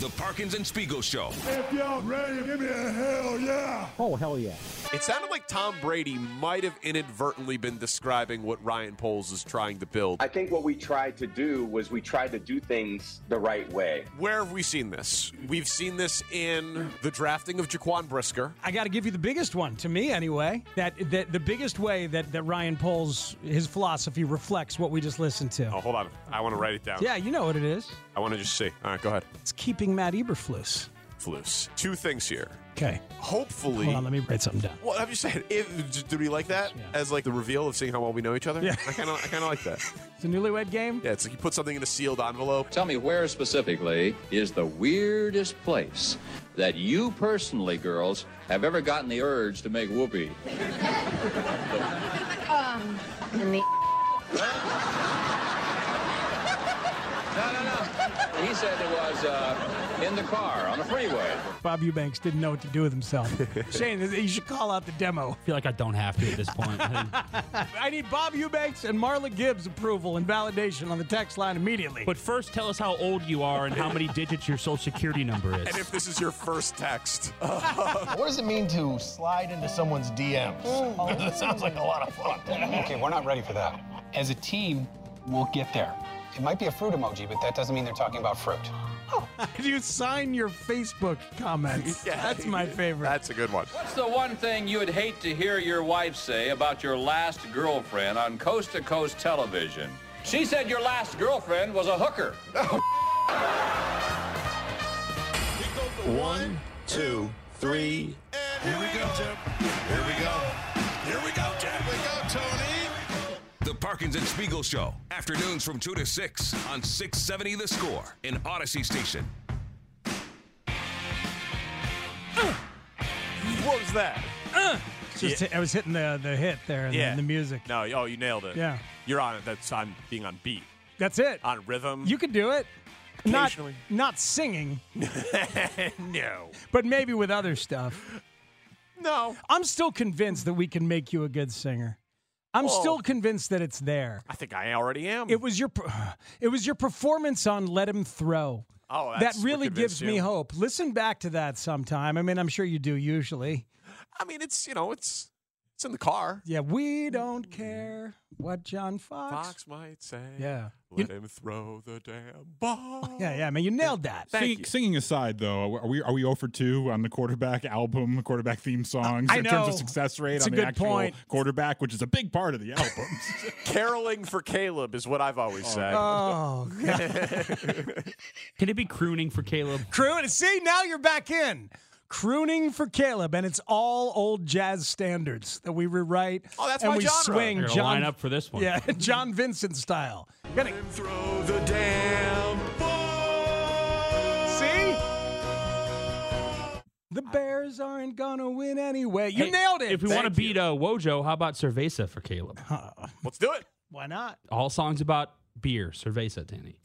The Parkins and Spiegel Show. If y'all ready, give me a hell yeah. Oh, hell yeah. It sounded like Tom Brady might have inadvertently been describing what Ryan Poles is trying to build. I think what we tried to do was we tried to do things the right way. Where have we seen this? We've seen this in the drafting of Jaquan Brisker. I got to give you the biggest one, to me anyway. That, that the biggest way that, that Ryan Poles his philosophy reflects what we just listened to. Oh, hold on. I want to write it down. Yeah, you know what it is. I want to just see. All right, go ahead. It's keeping Matt Eberflus. Flus. Two things here. Okay. Hopefully. Hold on, let me write something down. Well, I'm just saying, if, did we like that Yeah. as like the reveal of seeing how well we know each other? Yeah. I kind of, I kind of like that. It's a newlywed game. Yeah, it's like you put something in a sealed envelope. Tell me where specifically is the weirdest place that you personally, girls, have ever gotten the urge to make whoopee? Um, in the No, no, no. He said it was uh, in the car on the freeway. Bob Eubanks didn't know what to do with himself. Shane, you should call out the demo. I feel like I don't have to at this point. I I need Bob Eubanks and Marla Gibbs approval and validation on the text line immediately. but first, tell us how old you are and how many digits your social security number is. And if this is your first text, What does it mean to slide into someone's DMs? that sounds like a lot of fun. Okay, we're not ready for that. As a team, we'll get there. It might be a fruit emoji, but that doesn't mean they're talking about fruit. Oh. Did you sign your Facebook comments? That's my favorite. that's a good one. What's the one thing you would hate to hear your wife say about your last girlfriend on coast to coast television? She said your last girlfriend was a hooker. One, two, three. And here we go, Here we go. Here we go, Here we go, Tony. The Parkins and Spiegel Show. Afternoons from 2 to 6 on 670 The Score in Audacy Station. What was that? Just hit- I was hitting the, the hit there and Yeah. the music. No, oh, you nailed it. Yeah. You're on it. That's on being on beat, That's it. on rhythm. You could do it. Not, not singing, no, but maybe with other stuff. no. I'm still convinced that we can make you a good singer. I'm still convinced that it's there. I think I already am. It was your it was your performance on Let Him Throw. oh, that really gives me hope. Listen back to that sometime. I mean, I'm sure you do usually. I mean, it's you know, it's it's in the car. Yeah, we don't care what John Fox. Fox might say, Yeah. let him throw the damn ball. Yeah, yeah, man, you nailed that. Thank Singing, you. singing aside, though, are we are we 0 for two on the quarterback album, quarterback theme songs I in terms know. of success rate It's on a the good actual point. quarterback, which is a big part of the album? Caroling for Caleb is what I've always oh, said. Oh, God. Can it be crooning for Caleb? Croon. See, now you're back in. Crooning for Caleb, and it's all old jazz standards that we rewrite. Oh, that's and my we genre. swing You're John, line up for this one. Yeah, John Vincent style. Gonna- Throw the damn ball. see? The Bears aren't gonna win anyway. You Hey, nailed it. If we want to beat uh, Wojo, how about Cerveza for Caleb? Let's do it. Why not? All songs about beer, Cerveza, Danny,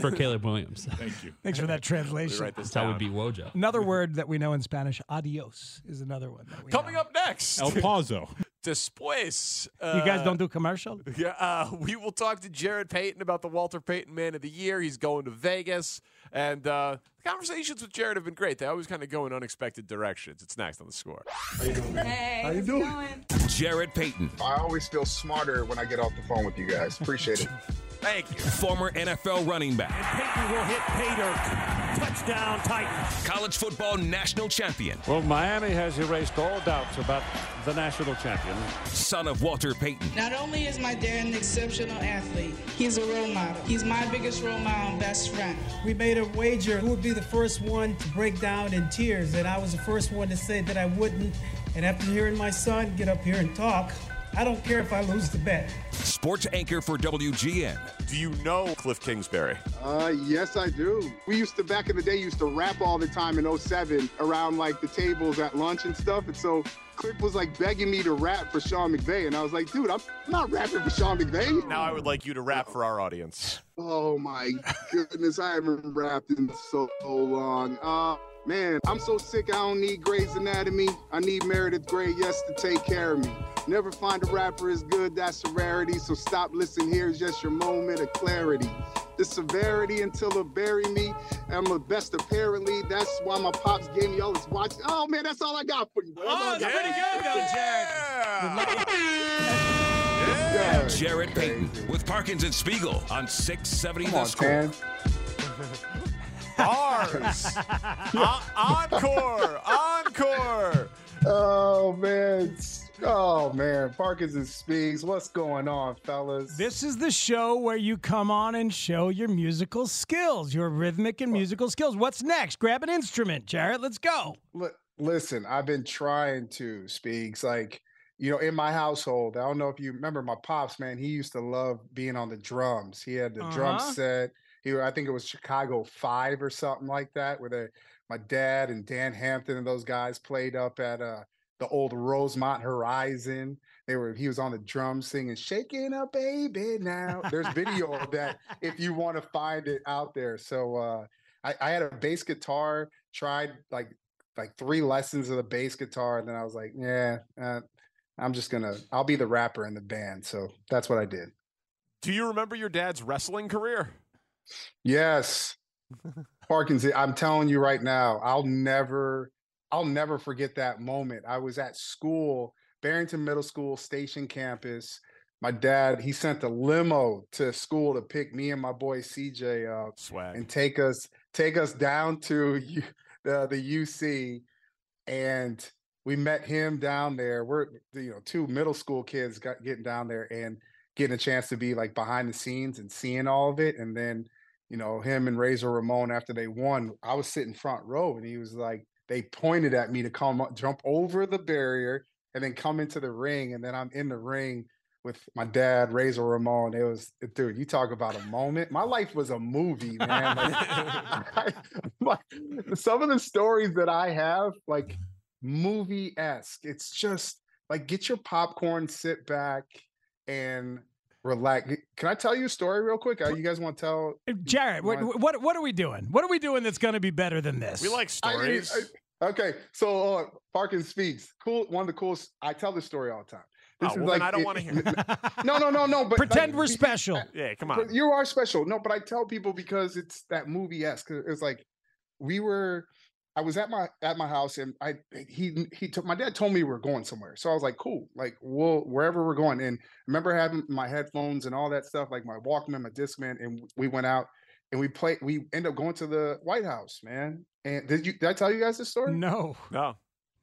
for Caleb Williams. Thank you. Thanks for that translation. write this That's how down. would be Wojo. Another word that we know in Spanish, adios, is another one. That we Coming know. up next, El Paso. Después. You guys uh, don't do commercial? Yeah, uh, we will talk to Jarrett Payton about the Walter Payton Man of the Year. He's going to Vegas, and uh, the conversations with Jarrett have been great. They always kind of go in unexpected directions. It's next on the score. Hey, How you doing? Jarrett Payton, I always feel smarter when I get off the phone with you guys. Appreciate it. Thank you. former NFL running back, Peyton will hit Pater. Touchdown, Titans. college football national champion, Well, Miami has erased all doubts about the national champion. son of Walter Payton, Not only is my dad an exceptional athlete, he's a role model. He's my biggest role model and best friend. We made a wager who would be the first one to break down in tears, and I was the first one to say that I wouldn't. And after hearing my son get up here and talk, I don't care if I lose the bet. sports anchor for WGN, Do you know Cliff Kingsbury? Uh, yes, I do. We used to, back in the day, used to rap all the time in 07 around like the tables at lunch and stuff. And so Cliff was like begging me to rap for Sean McVay. And I was like, dude, I'm not rapping for Sean McVay. Now I would like you to rap for our audience. Oh my goodness, I haven't rapped in so long. Uh, Man, I'm so sick I don't need Grey's Anatomy. I need Meredith Grey, yes, to take care of me. Never find a rapper as good, that's a rarity. So stop listening, here's just your moment of clarity. The severity until they bury me. I'm the best apparently. That's why my pops gave me all this watch. Oh man, that's all I got for you. bro. That's Oh, I that's pretty good though, Jarrett. Yeah. Jarrett Payton with Parkins and Spiegel on 670 Come The on, Score. Tan. Bars. En- uh, encore. Encore. Oh man. Oh man. Parkinson speaks. What's going on, fellas? This is the show where you come on and show your musical skills, your rhythmic and musical skills. What's next? Grab an instrument, Jarrett. Let's go. Li- Listen, I've been trying to speaks like you know in my household. I don't know if you remember my pops, man. He used to love being on the drums. He had the drum Uh-huh. set. He, I think it was Chicago Five or something like that, where they, my dad and Dan Hampton and those guys played up at uh, the old Rosemont Horizon. They were he was on the drums singing "Shaking Up, Baby." Now there's video of that if you want to find it out there. So uh, I, I had a bass guitar. Tried like like three lessons of the bass guitar, and then I was like, yeah, uh, I'm just gonna I'll be the rapper in the band. So that's what I did. Do you remember your dad's wrestling career? Yes. Parkins, I'm telling you right now, I'll never, I'll never forget that moment. I was at school, Barrington Middle School Station campus. My dad, he sent a limo to school to pick me and my boy CJ up Swag. and take us take us down to U- the the UC, and we met him down there. We're you know two middle school kids got getting down there and getting a chance to be like behind the scenes and seeing all of it, and then you know him and Razor Ramon after they won. I was sitting front row, and he was like, they pointed at me to come jump over the barrier and then come into the ring, and then I'm in the ring with my dad, Razor Ramon. It was, dude, you talk about a moment. My life was a movie, man. Like, I- like, some of the stories that I have, like movie esque. It's just like get your popcorn, sit back, and relax. Can I tell you a story real quick? Uh, You guys want to tell? Jared, what, want- what what are we doing? What are we doing that's going to be better than this? We like I mean, stories. I- okay, so uh, Parkins Spiegs. Cool. One of the coolest. I tell this story all the time. This Oh, well, then I don't wanna hear it. No, no, no, no. But Pretend like, we're be- special. yeah, come on. You are special. No, but I tell people because it's that movie esque. It's like we were. I was at my at my house and I he he took my dad told me we were going somewhere. So I was like, cool, like we'll wherever we're going. And I remember having my headphones and all that stuff, like my Walkman, my Discman, and we went out and we play We end up going to the White House, man. And did you did I tell you guys this story? No, No.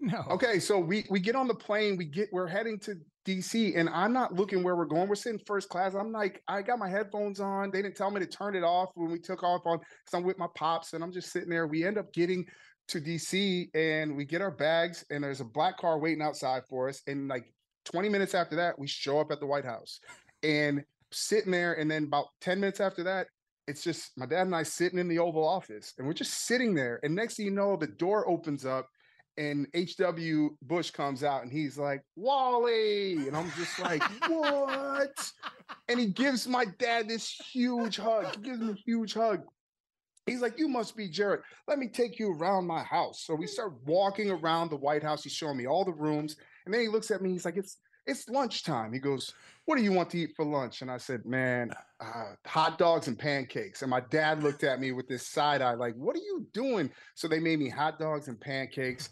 no. Okay, so we we get on the plane, we get we're heading to DC, and I'm not looking where we're going. We're sitting first class. I'm like, I got my headphones on. They didn't tell me to turn it off when we took off on because I'm with my pops, and I'm just sitting there. We end up getting to DC and we get our bags, and there's a black car waiting outside for us. And like 20 minutes after that, we show up at the White House and sitting there, and then about 10 minutes after that, it's just my dad and I sitting in the Oval Office, and we're just sitting there. And next thing you know, the door opens up, and H.W. Bush comes out, and he's like, "Wally," and I'm just like, "What?" And he gives my dad this huge hug. He gives him a huge hug. He's like, "You must be Jarrett. Let me take you around my house." So we start walking around the White House. He's showing me all the rooms, and then he looks at me. He's like, "It's it's lunchtime." He goes, "What do you want to eat for lunch?" And I said, "Man, uh, hot dogs and pancakes." And my dad looked at me with this side eye, like, "What are you doing?" So they made me hot dogs and pancakes.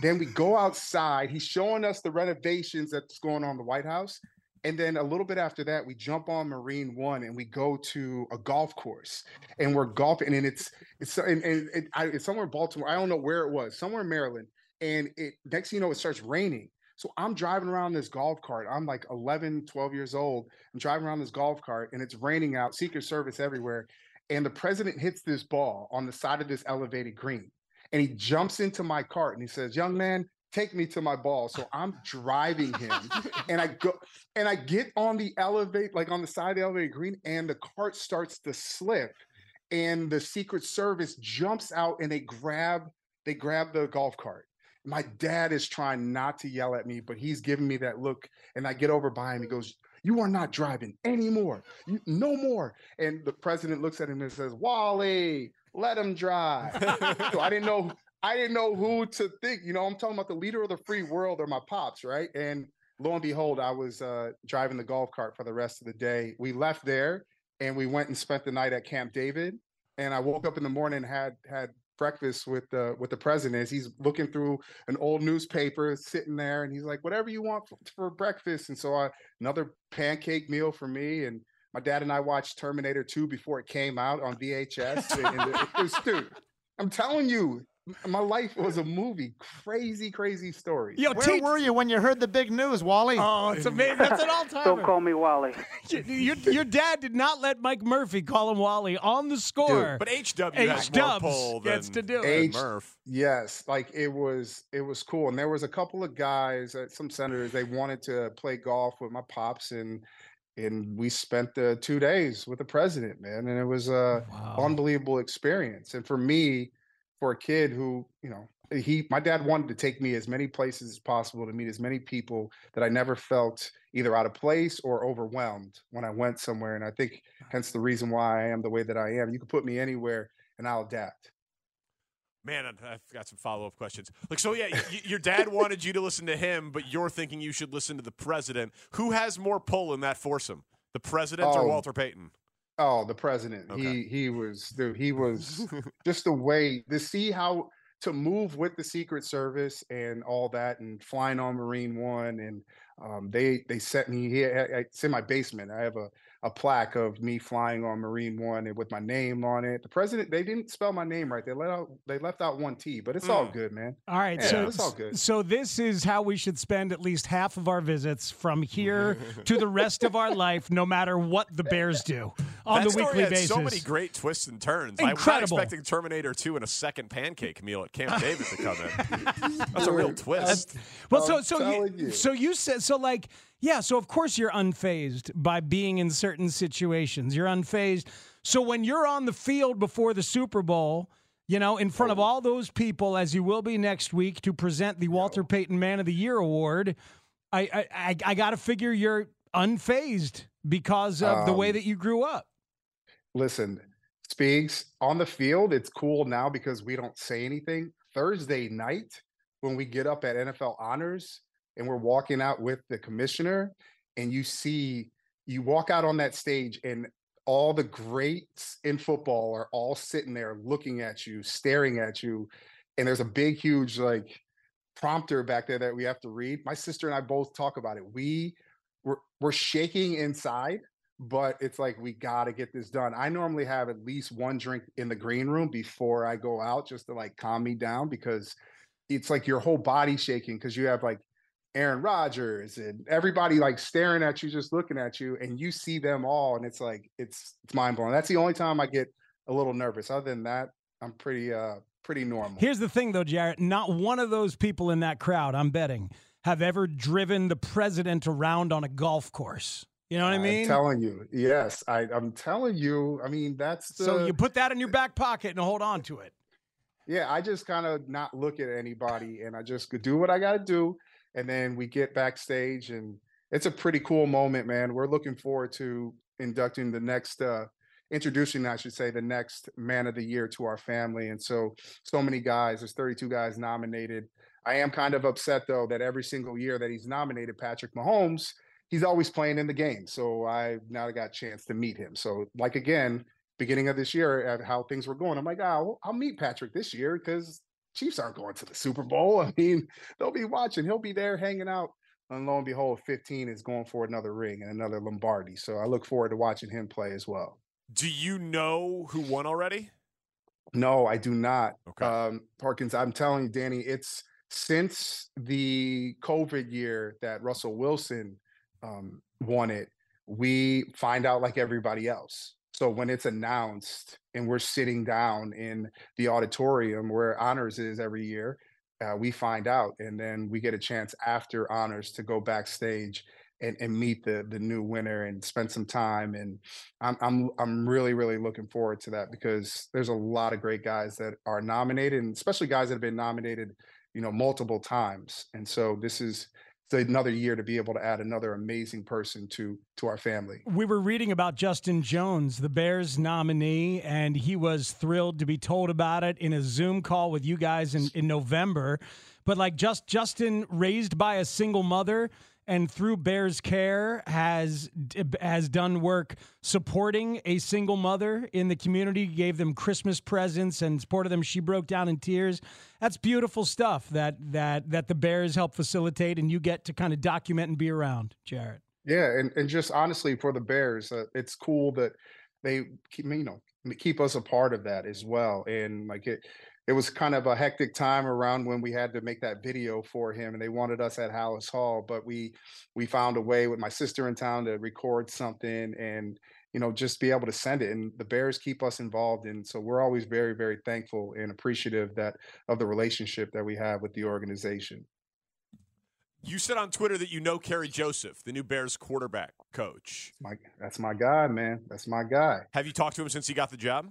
then we go outside. He's showing us the renovations that's going on in the White House. And then a little bit after that, we jump on Marine One and we go to a golf course, and we're golfing. And it's it's and, and it, I, it's somewhere in Baltimore. I don't know where it was, somewhere in Maryland. And it next thing you know, it starts raining. So I'm driving around this golf cart. I'm like 11, 12 years old. I'm driving around this golf cart, and it's raining out. Secret Service everywhere. And the president hits this ball on the side of this elevated green, and he jumps into my cart and he says, "Young man." Take me to my ball. So I'm driving him and I go and I get on the elevate, like on the side of the elevated green, and the cart starts to slip. And the Secret Service jumps out and they grab, they grab the golf cart. My dad is trying not to yell at me, but he's giving me that look. And I get over by him. He goes, You are not driving anymore. You, no more. And the president looks at him and says, Wally, let him drive. so I didn't know. I didn't know who to think. You know, I'm talking about the leader of the free world or my pops, right? And lo and behold, I was uh, driving the golf cart for the rest of the day. We left there and we went and spent the night at Camp David. And I woke up in the morning had had breakfast with the with the president. He's looking through an old newspaper, sitting there, and he's like, "Whatever you want for, for breakfast." And so I another pancake meal for me and my dad and I watched Terminator 2 before it came out on VHS. and it, it was, dude, I'm telling you, my life was a movie. Crazy, crazy story. Yo, Where were you when you heard the big news, Wally? Oh, it's amazing. That's an all time. Don't call me Wally. your, your dad did not let Mike Murphy call him Wally on the score. But HW has more pull gets to do it. H- Murph. Yes, like it was it was cool. And there was a couple of guys, uh, some senators, they wanted to play golf with my pops and and we spent the two days with the president, man. And it was a unbelievable experience. And for me, for a kid who, you know, he my dad wanted to take me as many places as possible to meet as many people that I never felt either out of place or overwhelmed when I went somewhere. And I think hence the reason why I am the way that I am. You can put me anywhere and I'll adapt. Man, I've got some follow up questions. Like, so yeah, y- your dad wanted you to listen to him, but you're thinking you should listen to the president. Who has more pull in that foursome, the president or Oh. Walter Payton? Oh, the president. Okay. He he was dude, he was just the way to see how to move with the Secret Service and all that and flying on Marine One and um, they they sent me here. It's in my basement. I have a a plaque of me flying on Marine One and with my name on it. The president they didn't spell my name right. They let out they left out one T, but it's all Mm. good, man. All right, Yeah, so it's all good. so this is how we should spend at least half of our visits from here to the rest of our life, no matter what the Bears do on that the story weekly had basis. so many great twists and turns. I wasn't expecting Terminator 2 and a second pancake meal at Camp David to come in. That's a real twist. Well, so I'm so telling you, you. so you said so like yeah. So of course you're unfazed by being in certain situations. You're unfazed. So when you're on the field before the Super Bowl, you know, in front of Oh. all those people, as you will be next week to present the Walter Payton Man of the Year award, I I I, I got to figure you're unfazed because of the way Um, that you grew up. Listen, Spiegs on the field, it's cool now because we don't say anything. Thursday night, when we get up at NFL Honors and we're walking out with the commissioner, and you see, you walk out on that stage, and all the greats in football are all sitting there looking at you, staring at you. And there's a big, huge, like, prompter back there that we have to read. My sister and I both talk about it. We we're, we're shaking inside but it's like we got to get this done. I normally have at least one drink in the green room before I go out just to like calm me down because it's like your whole body shaking because you have like Aaron Rodgers and everybody like staring at you, just looking at you, and you see them all, and it's like it's it's mind blowing. That's the only time I get a little nervous. Other than that, I'm pretty uh pretty normal. Here's the thing, though, Jarrett. Not one of those people in that crowd, I'm betting, have ever driven the president around on a golf course. You know what I mean? I'm telling you, yes, I, I'm telling you. I mean, that's the, so you put that in your back pocket and hold on to it. Yeah, I just kind of not look at anybody and I just do what I got to do. And then we get backstage and it's a pretty cool moment, man. We're looking forward to inducting the next, uh, introducing, I should say, the next man of the year to our family. And so, so many guys, there's 32 guys nominated. I am kind of upset though that every single year that he's nominated Patrick Mahomes, he's always playing in the game. So I now got a chance to meet him. So like again, beginning of this year at how things were going, I'm like, oh, I'll meet Patrick this year because Chiefs aren't going to the Super Bowl. I mean, they'll be watching. He'll be there hanging out. And lo and behold, 15 is going for another ring and another Lombardi. So I look forward to watching him play as well. Do you know who won already? No, I do not. Okay. Um, Parkins, I'm telling you, Danny, it's since the COVID year that Russell Wilson um, won it, we find out like everybody else. So when it's announced and we're sitting down in the auditorium where honors is every year, uh, we find out, and then we get a chance after honors to go backstage and, and meet the the new winner and spend some time. And I'm I'm I'm really really looking forward to that because there's a lot of great guys that are nominated, and especially guys that have been nominated, you know, multiple times. And so this is another year to be able to add another amazing person to to our family. We were reading about Justin Jones, the Bears nominee, and he was thrilled to be told about it in a Zoom call with you guys in, in November. But like just Justin raised by a single mother and through Bears Care has has done work supporting a single mother in the community, gave them Christmas presents and supported them. She broke down in tears. That's beautiful stuff that that that the Bears help facilitate and you get to kind of document and be around, Jarrett. Yeah, and, and just honestly for the Bears, uh, it's cool that they keep you know keep us a part of that as well. And like it, it was kind of a hectic time around when we had to make that video for him and they wanted us at Halas Hall but we we found a way with my sister in town to record something and you know just be able to send it and the bears keep us involved and so we're always very very thankful and appreciative that of the relationship that we have with the organization you said on Twitter that you know Kerry Joseph, the new Bears quarterback coach. My, that's my guy, man. That's my guy. Have you talked to him since he got the job?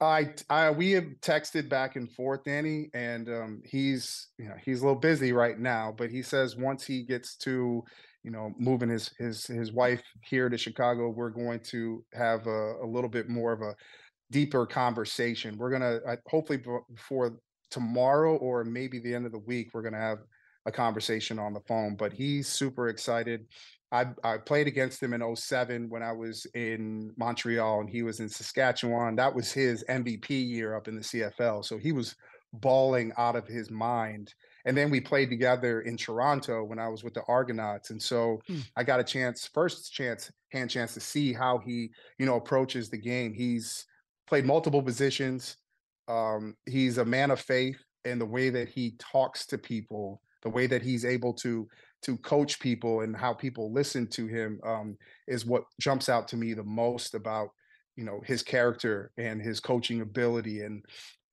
I, I we have texted back and forth, Danny, and um, he's you know he's a little busy right now, but he says once he gets to you know moving his his his wife here to Chicago, we're going to have a, a little bit more of a deeper conversation. We're gonna uh, hopefully before tomorrow or maybe the end of the week, we're gonna have a conversation on the phone. But he's super excited. I, I played against him in 07 when I was in Montreal and he was in Saskatchewan. That was his MVP year up in the CFL. So he was balling out of his mind. And then we played together in Toronto when I was with the Argonauts. And so hmm. I got a chance, first chance, hand chance to see how he, you know, approaches the game. He's played multiple positions. Um, he's a man of faith and the way that he talks to people, the way that he's able to to coach people and how people listen to him um, is what jumps out to me the most about you know his character and his coaching ability. And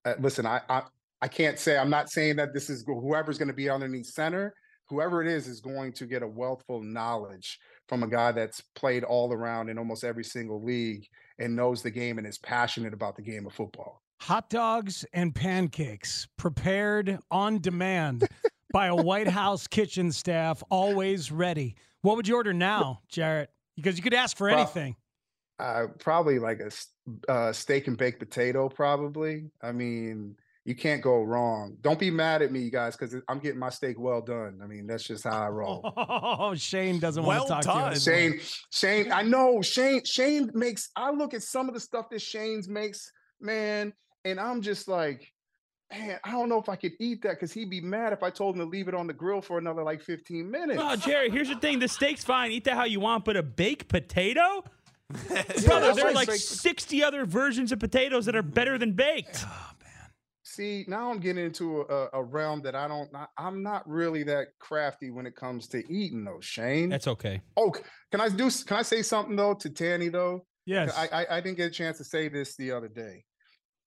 uh, listen I, I i can't say i'm not saying that this is whoever's going to be underneath center whoever it is is going to get a wealthful knowledge from a guy that's played all around in almost every single league and knows the game and is passionate about the game of football. Hot dogs and pancakes prepared on demand by a White House kitchen staff, always ready. What would you order now, Jarrett? Because you could ask for anything. Uh, probably like a uh, steak and baked potato. Probably. I mean, you can't go wrong. Don't be mad at me, guys, because I'm getting my steak well done. I mean, that's just how I roll. Oh, Shane doesn't well want to talk done. to you. Shane, Shane, I know Shane. Shane makes. I look at some of the stuff that Shane's makes, man, and I'm just like, man, I don't know if I could eat that because he'd be mad if I told him to leave it on the grill for another like 15 minutes. Oh, Jerry, here's the thing: the steak's fine. Eat that how you want, but a baked potato. Brother, there are like 60 other versions of potatoes that are better than baked. Oh, man. See, now I'm getting into a, a realm that I don't, I'm not really that crafty when it comes to eating though, Shane. That's okay. Oh, can I do, can I say something though to Tanny though? Yes. I, I, I didn't get a chance to say this the other day.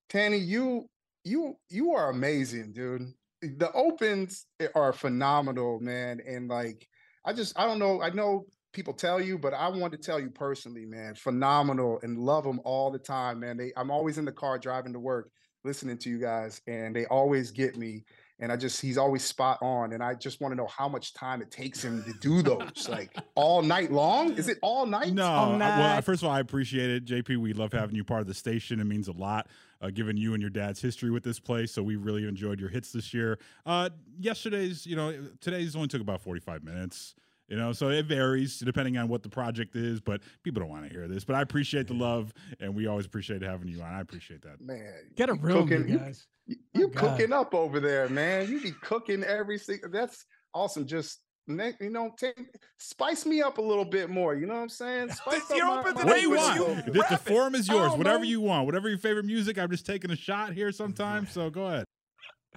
Tanny, you you you are amazing, dude. The opens are phenomenal, man. And like, I just I don't know. I know people tell you, but I want to tell you personally, man. Phenomenal and love them all the time, man. They I'm always in the car driving to work, listening to you guys, and they always get me and I just he's always spot on. And I just want to know how much time it takes him to do those, like all night long. Is it all night? No. All night. Well, first of all, I appreciate it, JP. We love having you part of the station. It means a lot, uh, given you and your dad's history with this place. So we really enjoyed your hits this year. Uh, yesterday's, you know, today's only took about forty five minutes. You know, so it varies depending on what the project is, but people don't want to hear this. But I appreciate the love, and we always appreciate having you on. I appreciate that. Man, get a room, cooking, you guys. You, you cooking up over there, man. You be cooking every single. That's awesome. Just you know, take, spice me up a little bit more. You know what I'm saying? Spice you up my, my, what do you want? The, the forum is yours. Whatever know. you want. Whatever your favorite music. I'm just taking a shot here sometimes. So go ahead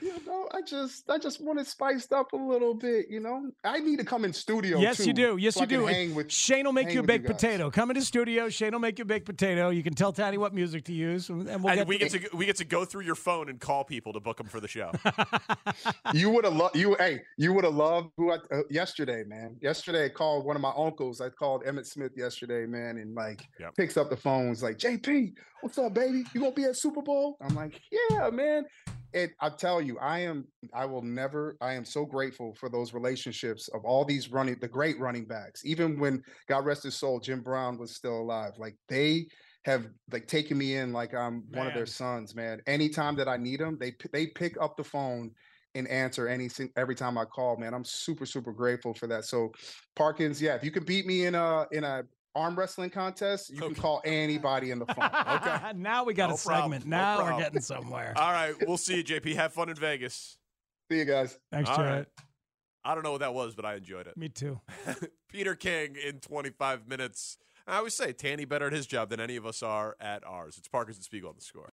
you know, I just I just want it spiced up a little bit, you know. I need to come in studio. Yes, too, you do. Yes, so you do. Hang with, Shane will make you a baked you potato. Come into studio. Shane will make you a baked potato. You can tell Tanny what music to use, and, we'll and get we to get to we get to go through your phone and call people to book them for the show. you would have loved you. Hey, you would have loved who I, uh, yesterday, man. Yesterday, I called one of my uncles. I called Emmitt Smith yesterday, man, and like yep. picks up the phone. Was like, JP, what's up, baby? You gonna be at Super Bowl? I'm like, yeah, man it I tell you, I am I will never I am so grateful for those relationships of all these running the great running backs. Even when God rest his soul, Jim Brown was still alive. Like they have like taken me in like I'm one of their sons, man. Anytime that I need them, they they pick up the phone and answer any every time I call, man. I'm super super grateful for that. So Parkins, yeah, if you can beat me in a in a arm wrestling contest, you can call anybody in the phone. Okay. now we got No a problem, segment. no now we're getting somewhere. All right, we'll see you, JP. Have fun in Vegas. See you guys. Thanks, All Jarrett. right. I don't know what that was, but I enjoyed it. Me too. Peter King in 25 minutes. I always say Tanny better at his job than any of us are at ours. It's Parkins and Spiegel on the score.